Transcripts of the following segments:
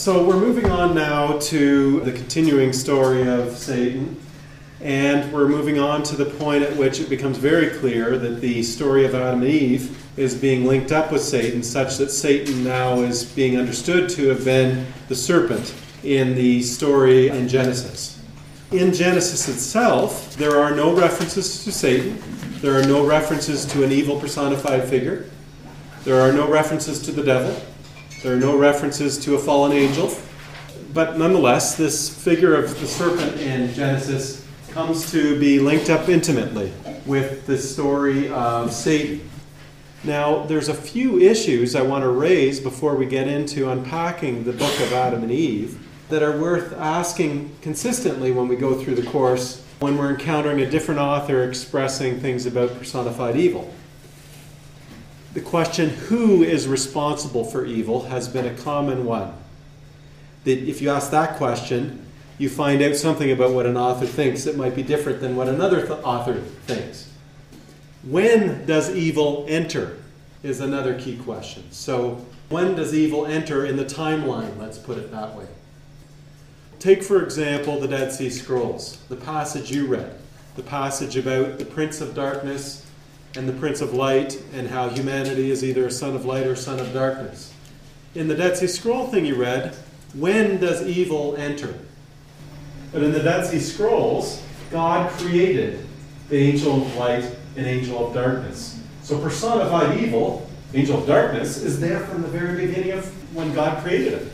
So we're moving on now to the continuing story of Satan. And we're moving on to the point at which it becomes very clear that the story of Adam and Eve is being linked up with Satan, such that Satan now is being understood to have been the serpent in the story in Genesis. In Genesis itself, there are no references to Satan, there are no references to an evil personified figure, there are no references to the devil, there are no references to a fallen angel. But nonetheless, this figure of the serpent in Genesis comes to be linked up intimately with the story of Satan. Now, there's a few issues I want to raise before we get into unpacking the book of Adam and Eve that are worth asking consistently when we go through the course when we're encountering a different author expressing things about personified evil. The question, who is responsible for evil, has been a common one. That if you ask that question, you find out something about what an author thinks that might be different than what another th- author thinks. When does evil enter? Is another key question. So, when does evil enter in the timeline? Let's put it that way. Take, for example, the Dead Sea Scrolls, the passage you read, the passage about the Prince of Darkness and the Prince of Light, and how humanity is either a son of light or son of darkness. In the Dead Sea Scroll thing you read, when does evil enter? But in the Dead Sea Scrolls, God created the angel of light and angel of darkness. So personified evil, angel of darkness, is there from the very beginning of when God created it.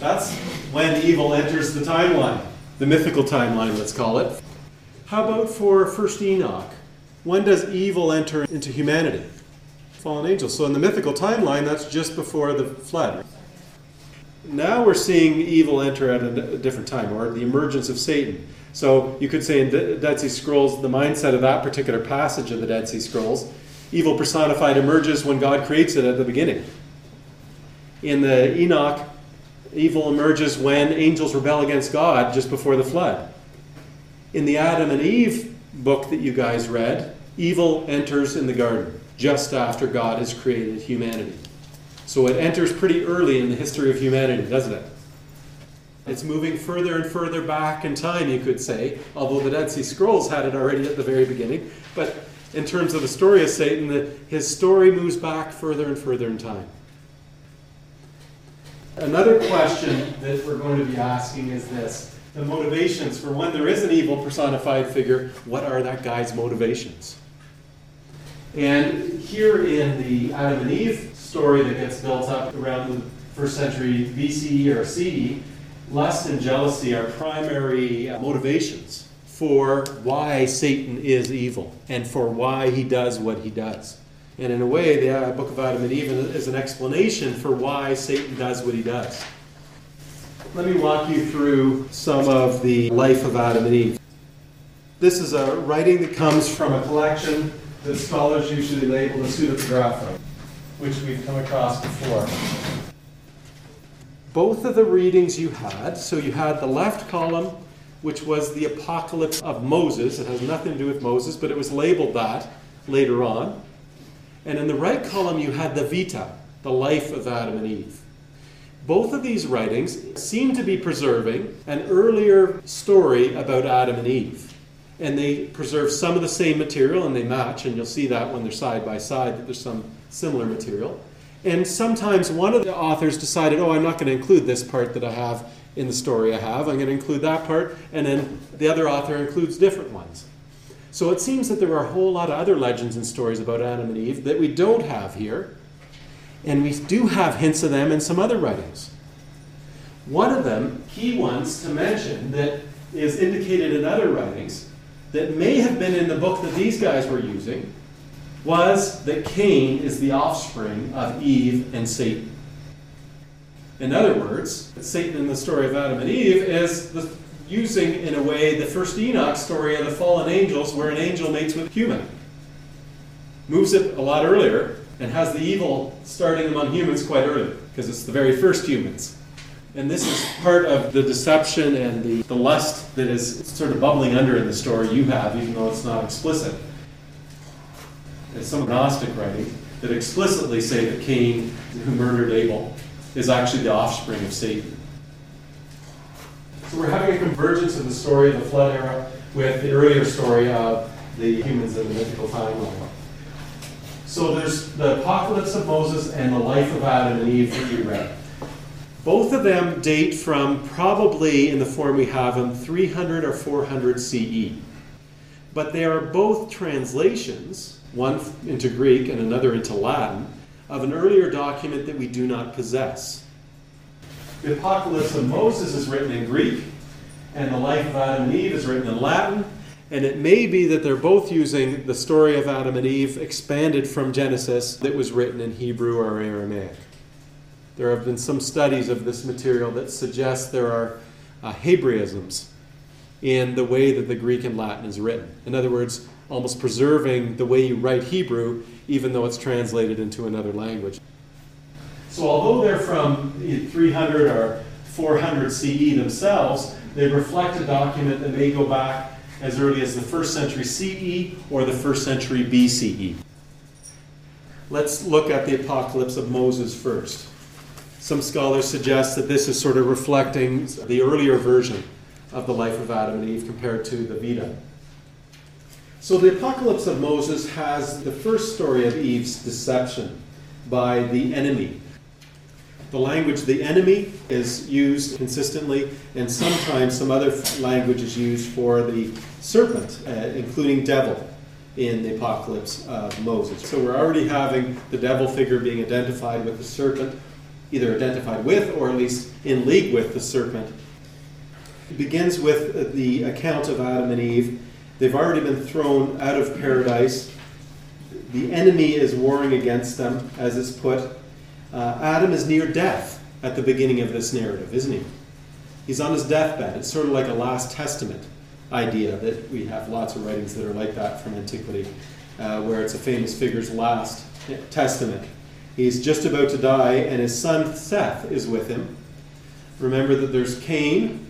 That's when evil enters the timeline, the mythical timeline, let's call it. How about for First Enoch? When does evil enter into humanity? Fallen angels. So in the mythical timeline, that's just before the flood. Now we're seeing evil enter at a different time, or the emergence of Satan. So you could say in the Dead Sea Scrolls, the mindset of that particular passage of the Dead Sea Scrolls, evil personified emerges when God creates it at the beginning. In the Enoch, evil emerges when angels rebel against God just before the flood. In the Adam and Eve book that you guys read, evil enters in the garden just after God has created humanity. So it enters pretty early in the history of humanity, doesn't it? It's moving further and further back in time, you could say, although the Dead Sea Scrolls had it already at the very beginning. But in terms of the story of Satan, the, his story moves back further and further in time. Another question that we're going to be asking is this the motivations for when there is an evil personified figure, what are that guy's motivations? And here in the Adam and Eve story that gets built up around the first century BCE or CE, lust and jealousy are primary uh, motivations for why Satan is evil and for why he does what he does. And in a way, the uh, book of Adam and Eve is an explanation for why Satan does what he does. Let me walk you through some of the life of Adam and Eve. This is a writing that comes from a collection that scholars usually label the pseudepigrapha, which we've come across before. Both of the readings you had, so you had the left column, which was the apocalypse of Moses. It has nothing to do with Moses, but it was labeled that later on. And in the right column, you had the Vita, the life of Adam and Eve. Both of these writings seem to be preserving an earlier story about Adam and Eve. And they preserve some of the same material and they match, and you'll see that when they're side by side that there's some similar material. And sometimes one of the authors decided, oh, I'm not going to include this part that I have in the story I have. I'm going to include that part, and then the other author includes different ones. So it seems that there are a whole lot of other legends and stories about Adam and Eve that we don't have here, and we do have hints of them in some other writings. One of them, key ones to mention, that is indicated in other writings, that may have been in the book that these guys were using, was that Cain is the offspring of Eve and Satan. In other words, Satan in the story of Adam and Eve is the using, in a way, the first Enoch story of the fallen angels, where an angel mates with a human. Moves it a lot earlier and has the evil starting among humans quite early, because it's the very first humans. And this is part of the deception and the, the lust that is sort of bubbling under in the story you have, even though it's not explicit. There's some Gnostic writing that explicitly say that Cain, who murdered Abel, is actually the offspring of Satan. So we're having a convergence of the story of the flood era with the earlier story of the humans in the mythical timeline. So there's the apocalypse of Moses and the life of Adam and Eve that you read. Both of them date from probably in the form we have them 300 or 400 CE. But they are both translations, one into Greek and another into Latin, of an earlier document that we do not possess. The Apocalypse of Moses is written in Greek, and the life of Adam and Eve is written in Latin, and it may be that they're both using the story of Adam and Eve expanded from Genesis that was written in Hebrew or Aramaic. There have been some studies of this material that suggest there are uh, Hebraisms in the way that the Greek and Latin is written. In other words, almost preserving the way you write Hebrew, even though it's translated into another language. So, although they're from 300 or 400 CE themselves, they reflect a document that may go back as early as the first century CE or the first century BCE. Let's look at the Apocalypse of Moses first. Some scholars suggest that this is sort of reflecting the earlier version of the life of Adam and Eve compared to the Vita. So the Apocalypse of Moses has the first story of Eve's deception by the enemy the language, the enemy, is used consistently, and sometimes some other language is used for the serpent, uh, including devil, in the apocalypse of Moses. So we're already having the devil figure being identified with the serpent, either identified with or at least in league with the serpent. It begins with the account of Adam and Eve. They've already been thrown out of paradise. The enemy is warring against them, as is put uh, Adam is near death at the beginning of this narrative, isn't he? He's on his deathbed. It's sort of like a last testament idea that we have lots of writings that are like that from antiquity, uh, where it's a famous figure's last testament. He's just about to die, and his son Seth is with him. Remember that there's Cain,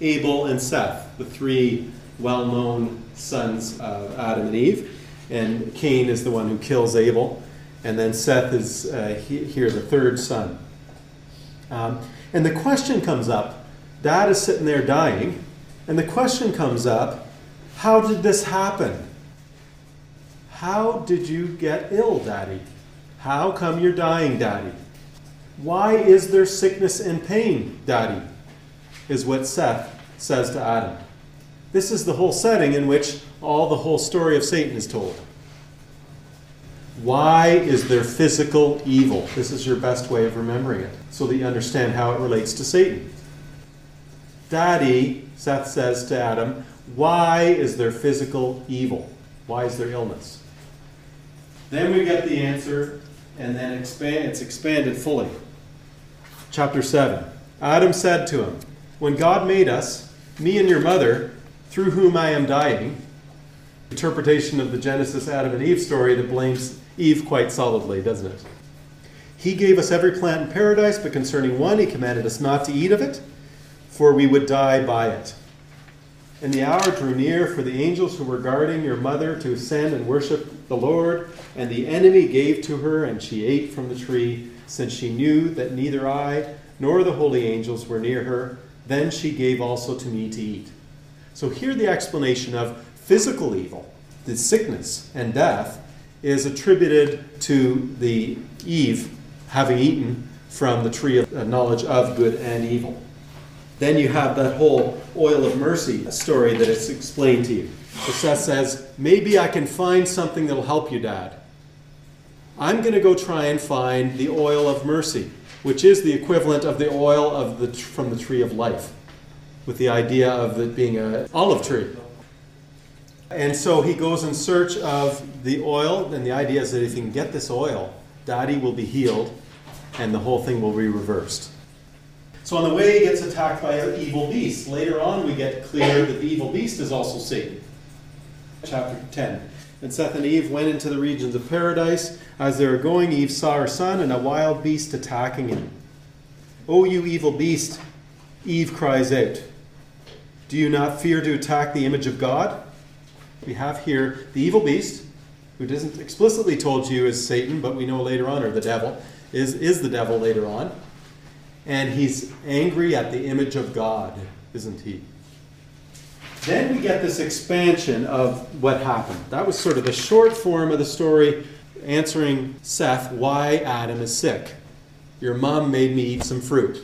Abel, and Seth, the three well known sons of Adam and Eve. And Cain is the one who kills Abel. And then Seth is uh, he, here, the third son. Um, and the question comes up Dad is sitting there dying, and the question comes up how did this happen? How did you get ill, Daddy? How come you're dying, Daddy? Why is there sickness and pain, Daddy? Is what Seth says to Adam. This is the whole setting in which all the whole story of Satan is told. Why is there physical evil? This is your best way of remembering it so that you understand how it relates to Satan. Daddy, Seth says to Adam, why is there physical evil? Why is there illness? Then we get the answer, and then expand, it's expanded fully. Chapter 7. Adam said to him, When God made us, me and your mother, through whom I am dying, interpretation of the Genesis Adam and Eve story that blames Eve quite solidly, doesn't it? He gave us every plant in paradise, but concerning one, he commanded us not to eat of it, for we would die by it. And the hour drew near for the angels who were guarding your mother to ascend and worship the Lord, and the enemy gave to her, and she ate from the tree, since she knew that neither I nor the holy angels were near her. Then she gave also to me to eat. So here the explanation of physical evil, the sickness and death, is attributed to the Eve having eaten from the tree of knowledge of good and evil. Then you have that whole oil of mercy story that is explained to you. So Seth says, Maybe I can find something that'll help you, Dad. I'm going to go try and find the oil of mercy, which is the equivalent of the oil of the, from the tree of life, with the idea of it being an olive tree. And so he goes in search of the oil, and the idea is that if he can get this oil, Daddy will be healed, and the whole thing will be reversed. So on the way, he gets attacked by an evil beast. Later on, we get clear that the evil beast is also Satan. Chapter 10. And Seth and Eve went into the regions of paradise. As they were going, Eve saw her son and a wild beast attacking him. O you evil beast, Eve cries out. Do you not fear to attack the image of God? we have here the evil beast, who isn't explicitly told to you as Satan, but we know later on, or the devil, is, is the devil later on. and he's angry at the image of God, isn't he? Then we get this expansion of what happened. That was sort of the short form of the story answering Seth why Adam is sick. Your mom made me eat some fruit.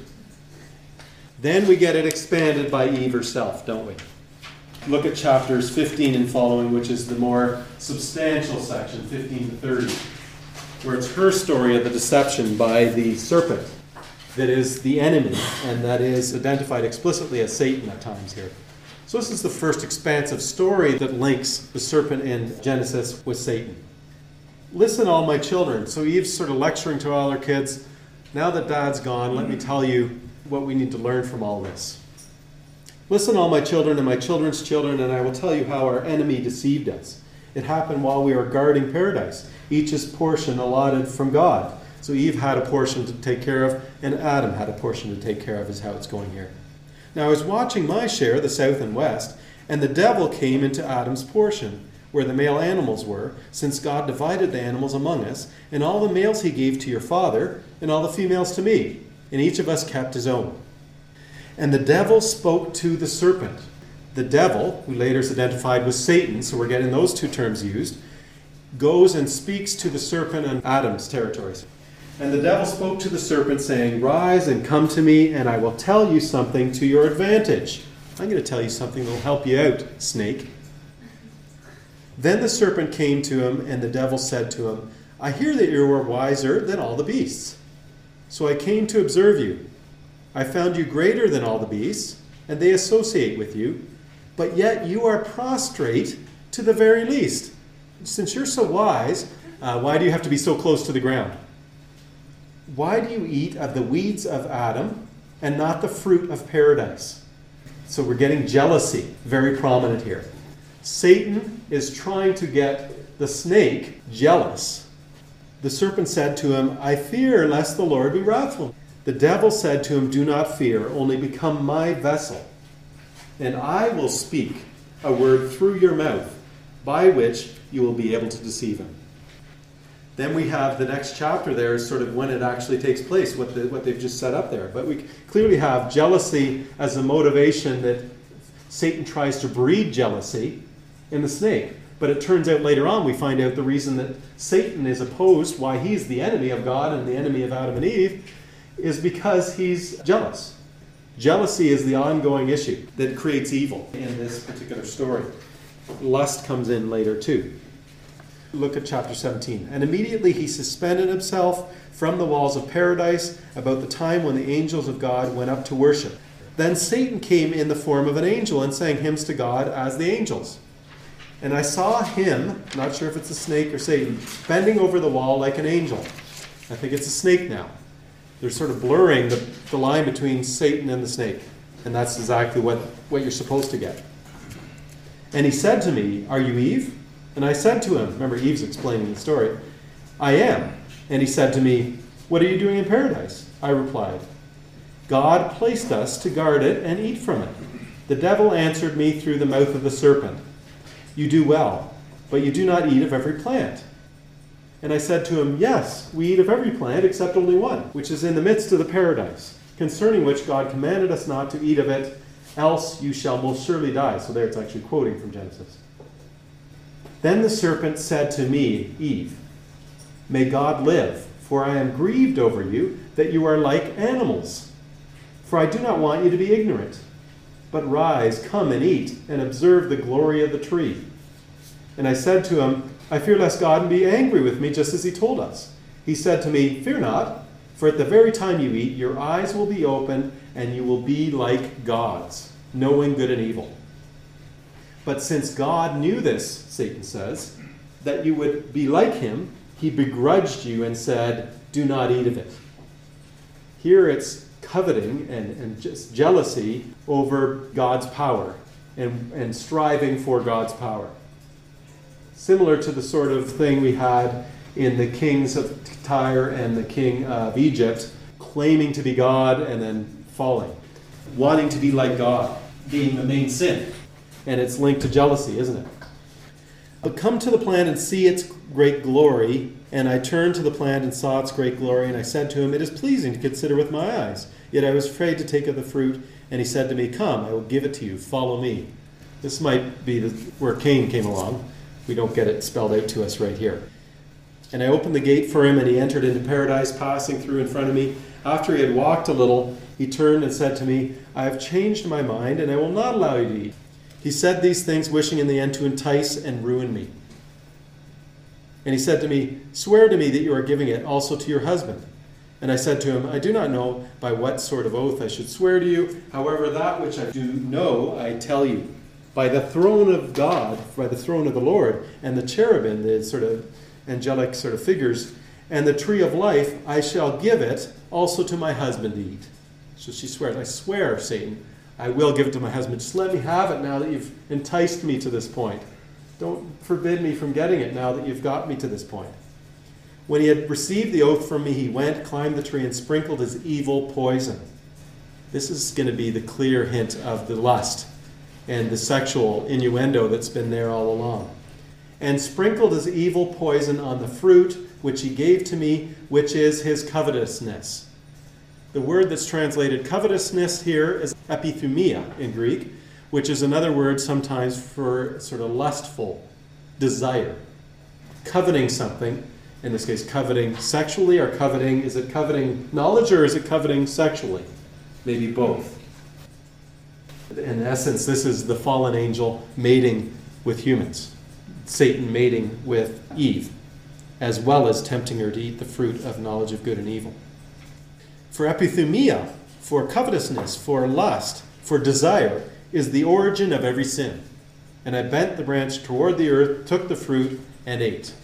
Then we get it expanded by Eve herself, don't we? Look at chapters 15 and following, which is the more substantial section, 15 to 30, where it's her story of the deception by the serpent that is the enemy and that is identified explicitly as Satan at times here. So, this is the first expansive story that links the serpent in Genesis with Satan. Listen, all my children. So, Eve's sort of lecturing to all her kids. Now that dad's gone, let me tell you what we need to learn from all this. Listen, all my children and my children's children, and I will tell you how our enemy deceived us. It happened while we were guarding paradise, each his portion allotted from God. So Eve had a portion to take care of, and Adam had a portion to take care of, is how it's going here. Now I was watching my share, the south and west, and the devil came into Adam's portion, where the male animals were, since God divided the animals among us, and all the males he gave to your father, and all the females to me, and each of us kept his own. And the devil spoke to the serpent. The devil, who later is identified with Satan, so we're getting those two terms used, goes and speaks to the serpent in Adam's territories. And the devil spoke to the serpent, saying, Rise and come to me, and I will tell you something to your advantage. I'm going to tell you something that will help you out, snake. Then the serpent came to him, and the devil said to him, I hear that you are wiser than all the beasts. So I came to observe you. I found you greater than all the beasts, and they associate with you, but yet you are prostrate to the very least. Since you're so wise, uh, why do you have to be so close to the ground? Why do you eat of the weeds of Adam and not the fruit of paradise? So we're getting jealousy very prominent here. Satan is trying to get the snake jealous. The serpent said to him, I fear lest the Lord be wrathful. The devil said to him, Do not fear, only become my vessel, and I will speak a word through your mouth by which you will be able to deceive him. Then we have the next chapter there is sort of when it actually takes place, what, the, what they've just set up there. But we clearly have jealousy as a motivation that Satan tries to breed jealousy in the snake. But it turns out later on we find out the reason that Satan is opposed, why he's the enemy of God and the enemy of Adam and Eve, is because he's jealous. Jealousy is the ongoing issue that creates evil in this particular story. Lust comes in later too. Look at chapter 17. And immediately he suspended himself from the walls of paradise about the time when the angels of God went up to worship. Then Satan came in the form of an angel and sang hymns to God as the angels. And I saw him, not sure if it's a snake or Satan, bending over the wall like an angel. I think it's a snake now. They're sort of blurring the, the line between Satan and the snake. And that's exactly what, what you're supposed to get. And he said to me, Are you Eve? And I said to him, remember Eve's explaining the story, I am. And he said to me, What are you doing in paradise? I replied, God placed us to guard it and eat from it. The devil answered me through the mouth of the serpent, You do well, but you do not eat of every plant. And I said to him, Yes, we eat of every plant except only one, which is in the midst of the paradise, concerning which God commanded us not to eat of it, else you shall most surely die. So there it's actually quoting from Genesis. Then the serpent said to me, Eve, May God live, for I am grieved over you that you are like animals. For I do not want you to be ignorant. But rise, come and eat, and observe the glory of the tree. And I said to him, I fear lest God be angry with me, just as he told us. He said to me, Fear not, for at the very time you eat, your eyes will be opened, and you will be like gods, knowing good and evil. But since God knew this, Satan says, that you would be like him, he begrudged you and said, Do not eat of it. Here it's coveting and, and just jealousy over God's power and, and striving for God's power. Similar to the sort of thing we had in the kings of Tyre and the king of Egypt, claiming to be God and then falling, wanting to be like God, being the main sin and it's linked to jealousy, isn't it? But come to the plant and see its great glory, And I turned to the plant and saw its great glory, and I said to him, It is pleasing to consider with my eyes. Yet I was afraid to take of the fruit, and he said to me, Come, I will give it to you, follow me. This might be the, where Cain came along. We don't get it spelled out to us right here. And I opened the gate for him, and he entered into paradise, passing through in front of me. After he had walked a little, he turned and said to me, I have changed my mind, and I will not allow you to eat. He said these things, wishing in the end to entice and ruin me. And he said to me, Swear to me that you are giving it also to your husband. And I said to him, I do not know by what sort of oath I should swear to you. However, that which I do know, I tell you. By the throne of God, by the throne of the Lord, and the cherubim, the sort of angelic sort of figures, and the tree of life, I shall give it also to my husband to eat. So she swears, I swear, Satan, I will give it to my husband. Just let me have it now that you've enticed me to this point. Don't forbid me from getting it now that you've got me to this point. When he had received the oath from me, he went, climbed the tree, and sprinkled his evil poison. This is going to be the clear hint of the lust and the sexual innuendo that's been there all along. And sprinkled his evil poison on the fruit which he gave to me, which is his covetousness. The word that's translated covetousness here is epithumia in Greek, which is another word sometimes for sort of lustful desire. Coveting something, in this case, coveting sexually or coveting, is it coveting knowledge or is it coveting sexually? Maybe both. In essence, this is the fallen angel mating with humans, Satan mating with Eve, as well as tempting her to eat the fruit of knowledge of good and evil. For epithumia, for covetousness, for lust, for desire, is the origin of every sin. And I bent the branch toward the earth, took the fruit, and ate.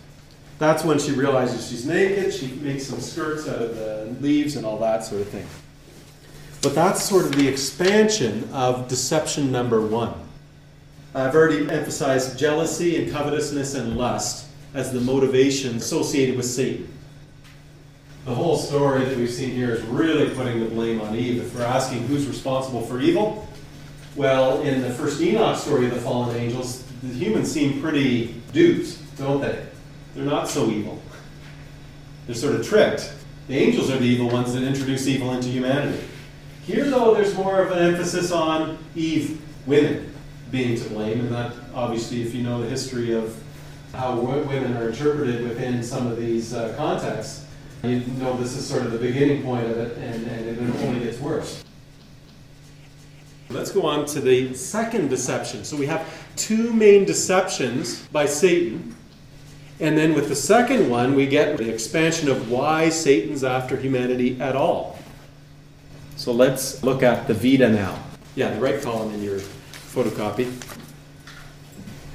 That's when she realizes she's naked. She makes some skirts out of the leaves and all that sort of thing. But that's sort of the expansion of deception number one. I've already emphasized jealousy and covetousness and lust as the motivation associated with Satan. The whole story that we've seen here is really putting the blame on Eve. If we're asking who's responsible for evil, well, in the first Enoch story of the fallen angels, the humans seem pretty duped, don't they? They're not so evil. They're sort of tricked. The angels are the evil ones that introduce evil into humanity. Here, though, there's more of an emphasis on Eve, women, being to blame, and that obviously, if you know the history of how women are interpreted within some of these uh, contexts, you know this is sort of the beginning point of it, and, and it only gets worse. Let's go on to the second deception. So we have two main deceptions by Satan. And then with the second one, we get the expansion of why Satan's after humanity at all. So let's look at the Vita now. Yeah, the right column in your photocopy.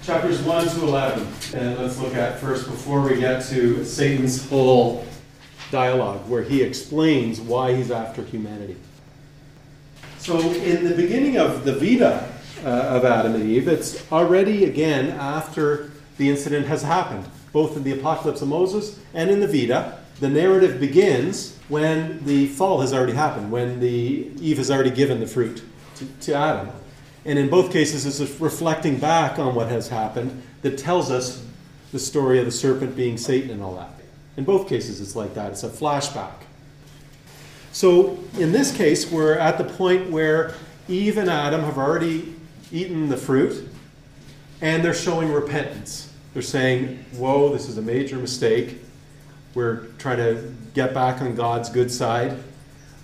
Chapters 1 to 11. And let's look at first, before we get to Satan's whole dialogue, where he explains why he's after humanity. So, in the beginning of the Vita uh, of Adam and Eve, it's already again after the incident has happened, both in the Apocalypse of Moses and in the Vita. The narrative begins when the fall has already happened, when the Eve has already given the fruit to, to Adam. And in both cases, it's reflecting back on what has happened that tells us the story of the serpent being Satan and all that. In both cases, it's like that. It's a flashback. So in this case, we're at the point where Eve and Adam have already eaten the fruit and they're showing repentance. They're saying, Whoa, this is a major mistake. We're trying to get back on God's good side.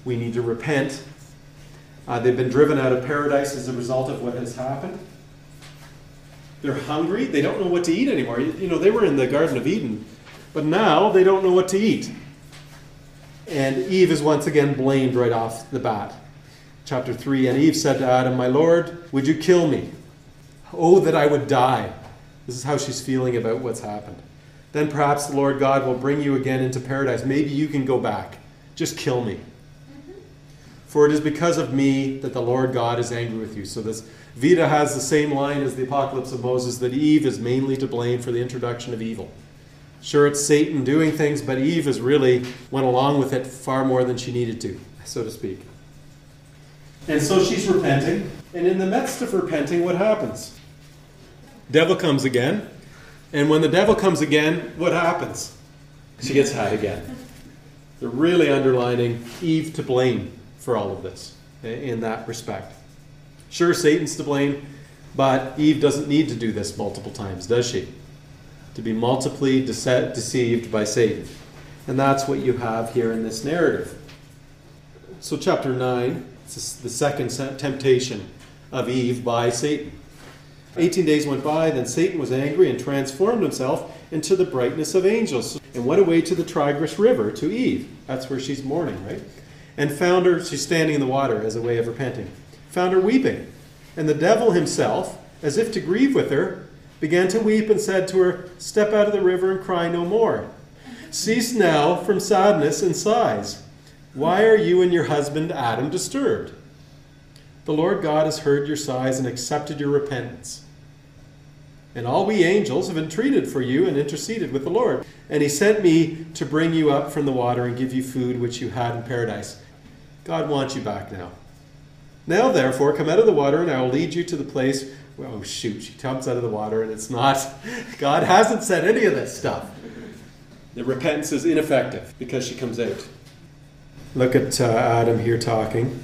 We need to repent. Uh, they've been driven out of paradise as a result of what has happened. They're hungry. They don't know what to eat anymore. You know, they were in the Garden of Eden, but now they don't know what to eat. And Eve is once again blamed right off the bat. Chapter 3 And Eve said to Adam, My Lord, would you kill me? Oh, that I would die. This is how she's feeling about what's happened. Then perhaps the Lord God will bring you again into paradise. Maybe you can go back. Just kill me. For it is because of me that the Lord God is angry with you. So this Vita has the same line as the Apocalypse of Moses that Eve is mainly to blame for the introduction of evil. Sure, it's Satan doing things, but Eve has really went along with it far more than she needed to, so to speak. And so she's repenting, and in the midst of repenting, what happens? Devil comes again, and when the devil comes again, what happens? She gets had again. They're really underlining Eve to blame for all of this eh, in that respect. Sure, Satan's to blame, but Eve doesn't need to do this multiple times, does she? To be multiply dece- deceived by Satan. And that's what you have here in this narrative. So, chapter 9, it's the second temptation of Eve by Satan. 18 days went by, then Satan was angry and transformed himself into the brightness of angels and went away to the Tigris River to Eve. That's where she's mourning, right? And found her, she's standing in the water as a way of repenting, found her weeping. And the devil himself, as if to grieve with her, began to weep and said to her, Step out of the river and cry no more. Cease now from sadness and sighs. Why are you and your husband Adam disturbed? The Lord God has heard your sighs and accepted your repentance. And all we angels have entreated for you and interceded with the Lord. And he sent me to bring you up from the water and give you food which you had in paradise. God wants you back now. Now, therefore, come out of the water, and I will lead you to the place. Oh, shoot, she comes out of the water, and it's not. God hasn't said any of this stuff. The repentance is ineffective because she comes out. Look at uh, Adam here talking.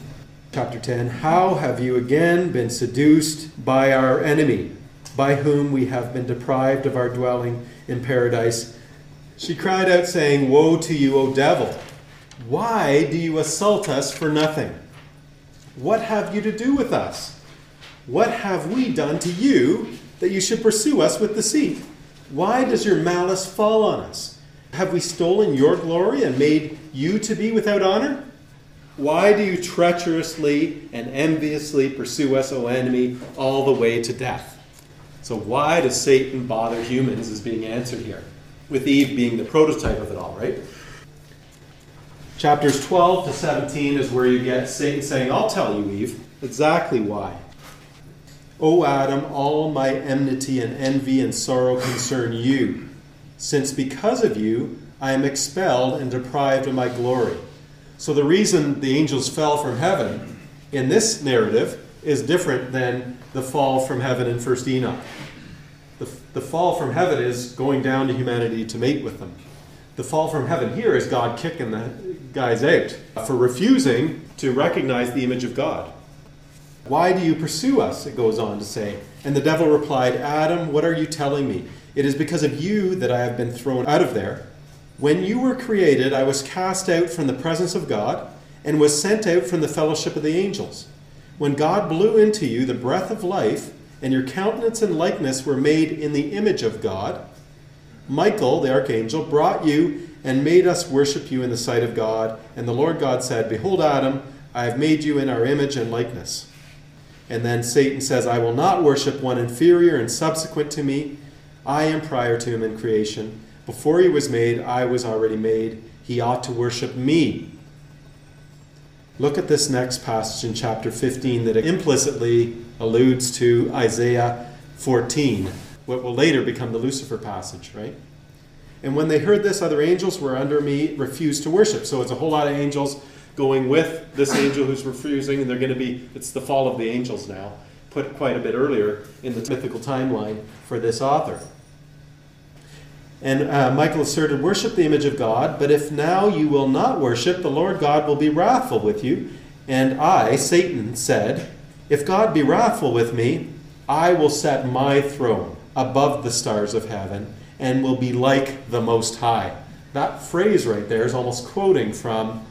Chapter 10 How have you again been seduced by our enemy, by whom we have been deprived of our dwelling in paradise? She cried out, saying, Woe to you, O devil! Why do you assault us for nothing? What have you to do with us? What have we done to you that you should pursue us with deceit? Why does your malice fall on us? Have we stolen your glory and made you to be without honor? Why do you treacherously and enviously pursue us, O enemy, all the way to death? So, why does Satan bother humans is being answered here, with Eve being the prototype of it all, right? Chapters 12 to 17 is where you get Satan saying, I'll tell you, Eve, exactly why. O Adam, all my enmity and envy and sorrow concern you, since because of you I am expelled and deprived of my glory. So the reason the angels fell from heaven in this narrative is different than the fall from heaven in 1st Enoch. The, the fall from heaven is going down to humanity to mate with them. The fall from heaven here is God kicking the guys out for refusing to recognize the image of God. Why do you pursue us? It goes on to say. And the devil replied, Adam, what are you telling me? It is because of you that I have been thrown out of there. When you were created, I was cast out from the presence of God and was sent out from the fellowship of the angels. When God blew into you the breath of life, and your countenance and likeness were made in the image of God, Michael, the archangel, brought you and made us worship you in the sight of God. And the Lord God said, Behold, Adam, I have made you in our image and likeness. And then Satan says, I will not worship one inferior and subsequent to me. I am prior to him in creation. Before he was made, I was already made. He ought to worship me. Look at this next passage in chapter 15 that implicitly alludes to Isaiah 14, what will later become the Lucifer passage, right? And when they heard this, other angels were under me refused to worship. So it's a whole lot of angels going with this angel who's refusing, and they're going to be, it's the fall of the angels now, put quite a bit earlier in the mythical timeline for this author. And uh, Michael asserted, Worship the image of God, but if now you will not worship, the Lord God will be wrathful with you. And I, Satan, said, If God be wrathful with me, I will set my throne above the stars of heaven and will be like the Most High. That phrase right there is almost quoting from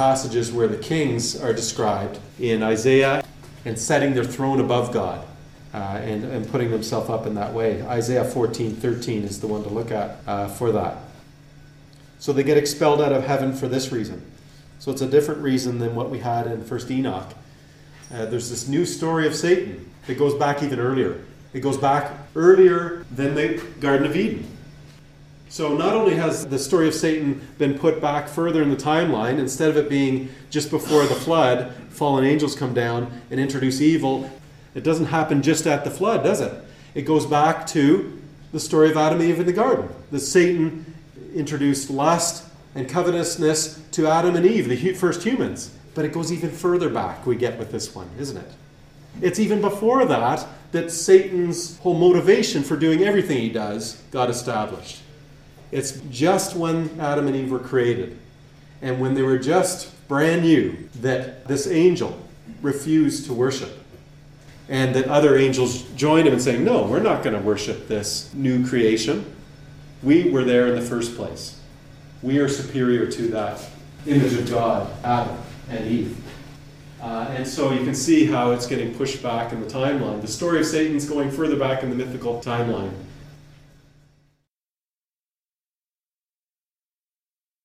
passages where the kings are described in Isaiah and setting their throne above God uh, and, and putting themselves up in that way. Isaiah 14 13 is the one to look at uh, for that. So they get expelled out of heaven for this reason. So it's a different reason than what we had in 1st Enoch. Uh, there's this new story of Satan that goes back even earlier. It goes back earlier than the Garden of Eden. So not only has the story of Satan been put back further in the timeline, instead of it being just before the flood, fallen angels come down and introduce evil, it doesn't happen just at the flood, does it? It goes back to the story of Adam and Eve in the garden. That Satan introduced lust and covetousness to Adam and Eve, the first humans. But it goes even further back, we get with this one, isn't it? It's even before that that Satan's whole motivation for doing everything he does got established. It's just when Adam and Eve were created and when they were just brand new that this angel refused to worship. And that other angels joined him in saying, No, we're not going to worship this new creation. We were there in the first place. We are superior to that image of God, Adam and Eve. Uh, and so you can see how it's getting pushed back in the timeline. The story of Satan's going further back in the mythical timeline